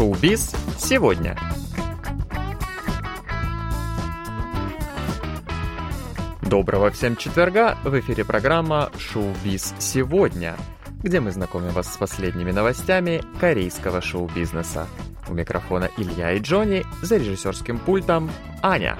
Шоу-биз сегодня. Доброго всем четверга! В эфире программа «Шоу-биз сегодня», где мы знакомим вас с последними новостями корейского шоу-бизнеса. У микрофона Илья и Джонни, за режиссерским пультом Аня.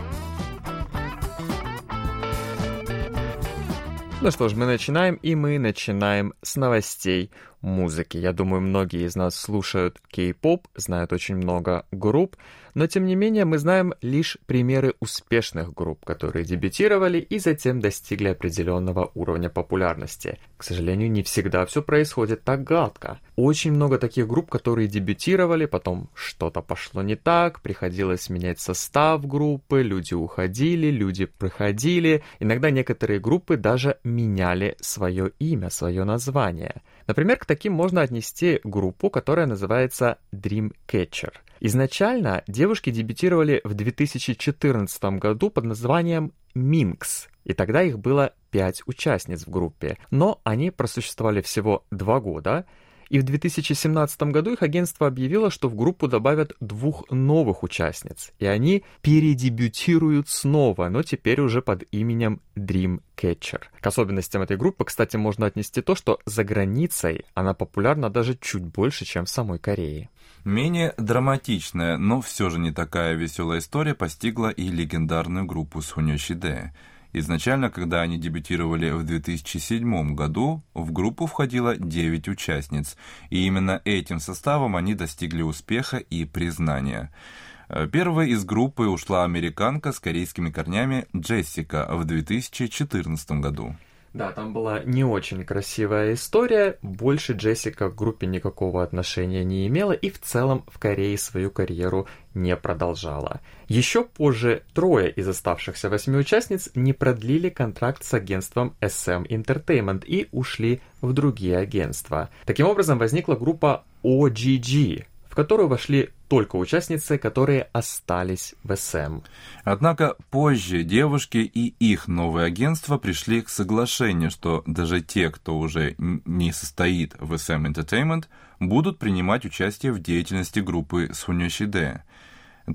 Ну что ж, мы начинаем, и мы начинаем с новостей музыки. Я думаю, многие из нас слушают кей-поп, знают очень много групп, но тем не менее мы знаем лишь примеры успешных групп, которые дебютировали и затем достигли определенного уровня популярности. К сожалению, не всегда все происходит так гладко. Очень много таких групп, которые дебютировали, потом что-то пошло не так, приходилось менять состав группы, люди уходили, люди приходили. Иногда некоторые группы даже меняли свое имя, свое название. Например, к таким можно отнести группу, которая называется Dreamcatcher. Изначально девушки дебютировали в 2014 году под названием Minx, и тогда их было пять участниц в группе, но они просуществовали всего два года, и в 2017 году их агентство объявило, что в группу добавят двух новых участниц, и они передебютируют снова, но теперь уже под именем Dreamcatcher. К особенностям этой группы, кстати, можно отнести то, что за границей она популярна даже чуть больше, чем в самой Корее. Менее драматичная, но все же не такая веселая история постигла и легендарную группу Суньошиде. Изначально, когда они дебютировали в 2007 году, в группу входило 9 участниц, и именно этим составом они достигли успеха и признания. Э, первой из группы ушла американка с корейскими корнями Джессика в 2014 году. Да, там была не очень красивая история. Больше Джессика к группе никакого отношения не имела и в целом в Корее свою карьеру не продолжала. Еще позже трое из оставшихся восьми участниц не продлили контракт с агентством SM Entertainment и ушли в другие агентства. Таким образом возникла группа OGG, в которую вошли только участницы, которые остались в СМ. Однако позже девушки и их новое агентство пришли к соглашению, что даже те, кто уже не состоит в SM Entertainment, будут принимать участие в деятельности группы Суньошиде.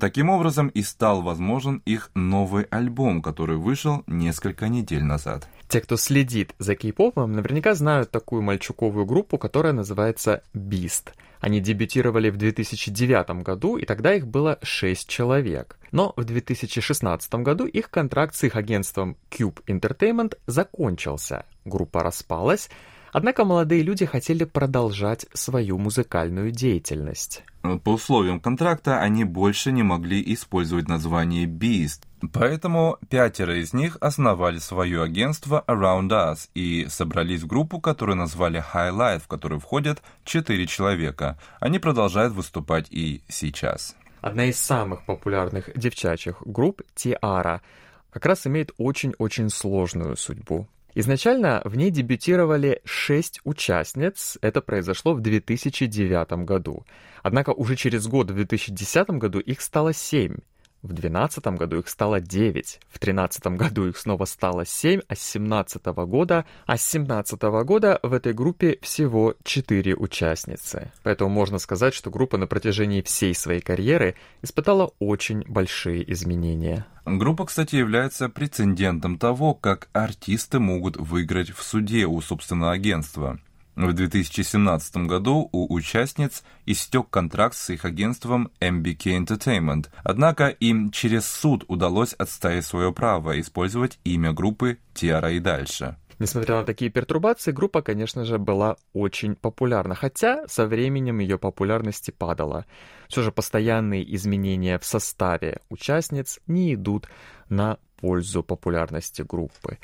Таким образом и стал возможен их новый альбом, который вышел несколько недель назад. Те, кто следит за кей-попом, наверняка знают такую мальчуковую группу, которая называется Beast – они дебютировали в 2009 году, и тогда их было 6 человек. Но в 2016 году их контракт с их агентством Cube Entertainment закончился. Группа распалась, однако молодые люди хотели продолжать свою музыкальную деятельность. По условиям контракта они больше не могли использовать название Beast, Поэтому пятеро из них основали свое агентство Around Us и собрались в группу, которую назвали High Life, в которую входят четыре человека. Они продолжают выступать и сейчас. Одна из самых популярных девчачьих групп, Tiara, как раз имеет очень-очень сложную судьбу. Изначально в ней дебютировали шесть участниц, это произошло в 2009 году. Однако уже через год, в 2010 году, их стало семь. В 2012 году их стало 9, в 2013 году их снова стало 7, а с 2017 года, а с 2017 года в этой группе всего 4 участницы. Поэтому можно сказать, что группа на протяжении всей своей карьеры испытала очень большие изменения. Группа, кстати, является прецедентом того, как артисты могут выиграть в суде у собственного агентства. В 2017 году у участниц истек контракт с их агентством MBK Entertainment, однако им через суд удалось отстоять свое право использовать имя группы Тиара и дальше. Несмотря на такие пертурбации, группа, конечно же, была очень популярна, хотя со временем ее популярности падала. Все же постоянные изменения в составе участниц не идут на пользу популярности группы.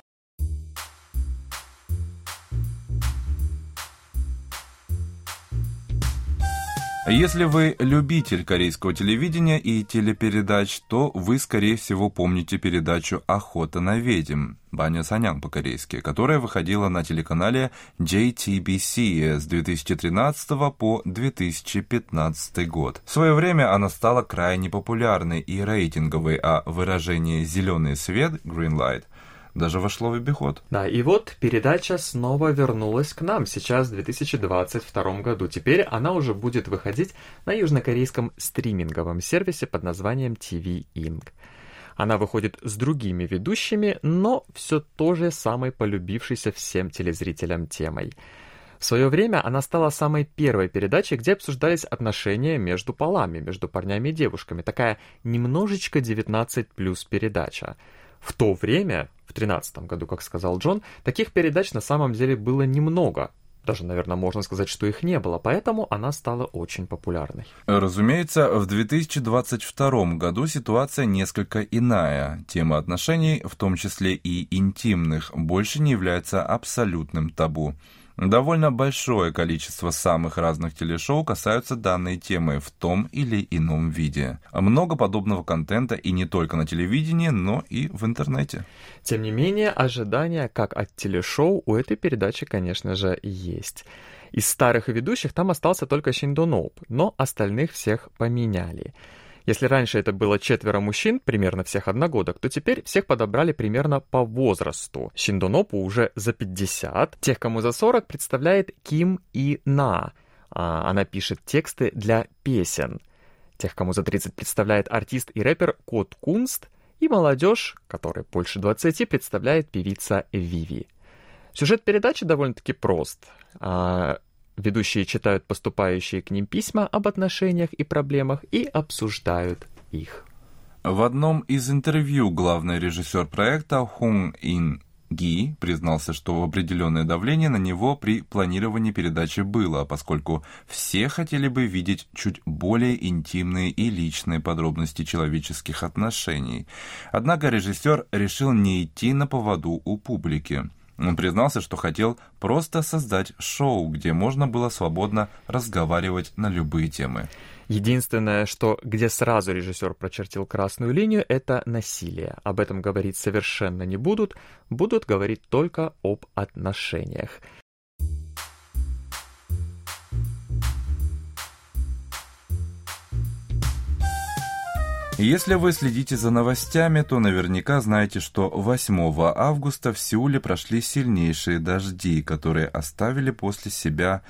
Если вы любитель корейского телевидения и телепередач, то вы, скорее всего, помните передачу «Охота на ведьм» Баня Санян по-корейски, которая выходила на телеканале JTBC с 2013 по 2015 год. В свое время она стала крайне популярной и рейтинговой, а выражение «зеленый свет» Green Light даже вошло в обиход. Да, и вот передача снова вернулась к нам сейчас в 2022 году. Теперь она уже будет выходить на южнокорейском стриминговом сервисе под названием TV Inc. Она выходит с другими ведущими, но все тоже самой полюбившейся всем телезрителям темой. В свое время она стала самой первой передачей, где обсуждались отношения между полами, между парнями и девушками. Такая немножечко 19 плюс передача. В то время, в 2013 году, как сказал Джон, таких передач на самом деле было немного. Даже, наверное, можно сказать, что их не было, поэтому она стала очень популярной. Разумеется, в 2022 году ситуация несколько иная. Тема отношений, в том числе и интимных, больше не является абсолютным табу. Довольно большое количество самых разных телешоу касаются данной темы в том или ином виде. Много подобного контента и не только на телевидении, но и в интернете. Тем не менее, ожидания как от телешоу у этой передачи, конечно же, есть. Из старых ведущих там остался только Шиндоноп, но остальных всех поменяли. Если раньше это было четверо мужчин, примерно всех одногодок, то теперь всех подобрали примерно по возрасту. Шиндонопу уже за 50, тех, кому за 40, представляет Ким И На. А, она пишет тексты для песен. Тех, кому за 30, представляет артист и рэпер Кот Кунст, и молодежь, которой больше 20, представляет певица Виви. Сюжет передачи довольно-таки прост. Ведущие читают поступающие к ним письма об отношениях и проблемах и обсуждают их. В одном из интервью главный режиссер проекта Хун Ин Ги признался, что определенное давление на него при планировании передачи было, поскольку все хотели бы видеть чуть более интимные и личные подробности человеческих отношений. Однако режиссер решил не идти на поводу у публики. Он признался, что хотел просто создать шоу, где можно было свободно разговаривать на любые темы. Единственное, что где сразу режиссер прочертил красную линию, это насилие. Об этом говорить совершенно не будут, будут говорить только об отношениях. Если вы следите за новостями, то наверняка знаете, что 8 августа в Сеуле прошли сильнейшие дожди, которые оставили после себя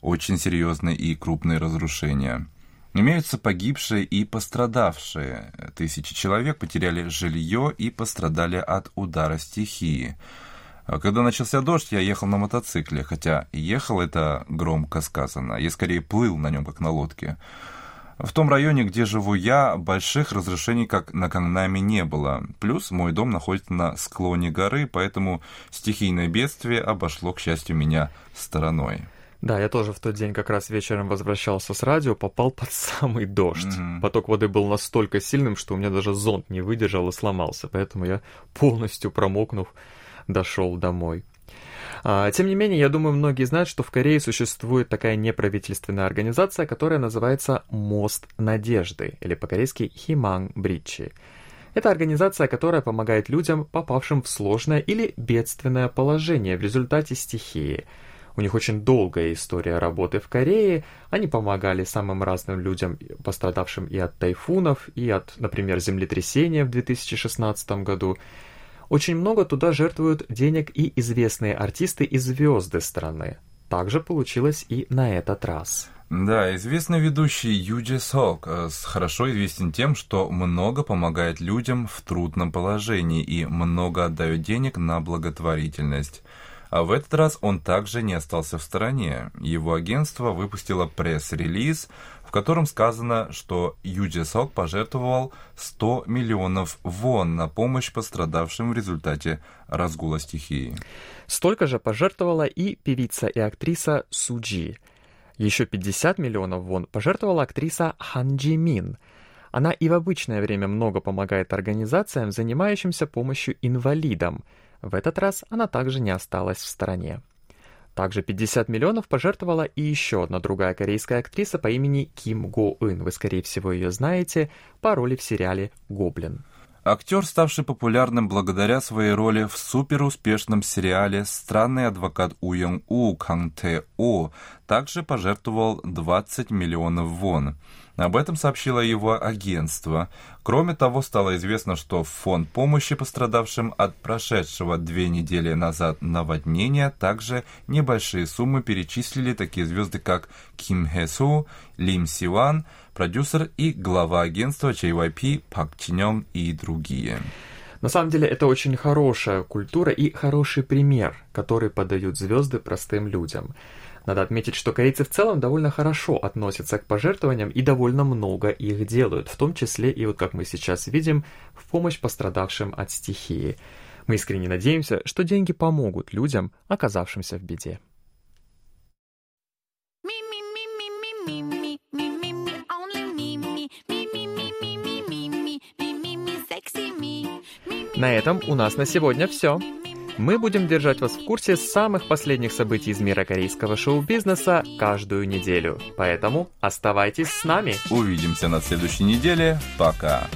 очень серьезные и крупные разрушения. Имеются погибшие и пострадавшие. Тысячи человек потеряли жилье и пострадали от удара стихии. А когда начался дождь, я ехал на мотоцикле, хотя ехал это громко сказано. Я скорее плыл на нем, как на лодке. В том районе, где живу я, больших разрушений, как на Каннаме, не было. Плюс мой дом находится на склоне горы, поэтому стихийное бедствие обошло, к счастью, меня стороной. Да, я тоже в тот день как раз вечером возвращался с радио, попал под самый дождь. Mm-hmm. Поток воды был настолько сильным, что у меня даже зонт не выдержал и сломался, поэтому я полностью промокнув дошел домой. А, тем не менее, я думаю, многие знают, что в Корее существует такая неправительственная организация, которая называется «Мост надежды» или по-корейски «Химанг Бричи». Это организация, которая помогает людям, попавшим в сложное или бедственное положение в результате стихии. У них очень долгая история работы в Корее. Они помогали самым разным людям, пострадавшим и от тайфунов, и от, например, землетрясения в 2016 году. Очень много туда жертвуют денег и известные артисты и звезды страны. Также получилось и на этот раз. Да, известный ведущий Юджи Сок э, хорошо известен тем, что много помогает людям в трудном положении и много отдает денег на благотворительность. А в этот раз он также не остался в стороне. Его агентство выпустило пресс-релиз, в котором сказано, что Юджи Сок пожертвовал 100 миллионов вон на помощь пострадавшим в результате разгула стихии. Столько же пожертвовала и певица и актриса Суджи. Еще 50 миллионов вон пожертвовала актриса Хан Джи Мин. Она и в обычное время много помогает организациям, занимающимся помощью инвалидам. В этот раз она также не осталась в стороне. Также 50 миллионов пожертвовала и еще одна другая корейская актриса по имени Ким Го Ын. Вы, скорее всего, ее знаете по роли в сериале «Гоблин». Актер, ставший популярным благодаря своей роли в суперуспешном сериале «Странный адвокат Уйон У Канг Тэ О», также пожертвовал 20 миллионов вон. Об этом сообщило его агентство. Кроме того, стало известно, что фонд помощи пострадавшим от прошедшего две недели назад наводнения также небольшие суммы перечислили такие звезды, как Ким Хэ Су, Лим Сиван, продюсер и глава агентства JYP Пак Чинем и другие. На самом деле это очень хорошая культура и хороший пример, который подают звезды простым людям. Надо отметить, что корейцы в целом довольно хорошо относятся к пожертвованиям и довольно много их делают, в том числе и вот как мы сейчас видим, в помощь пострадавшим от стихии. Мы искренне надеемся, что деньги помогут людям, оказавшимся в беде. На этом у нас на сегодня все. Мы будем держать вас в курсе самых последних событий из мира корейского шоу-бизнеса каждую неделю. Поэтому оставайтесь с нами. Увидимся на следующей неделе. Пока.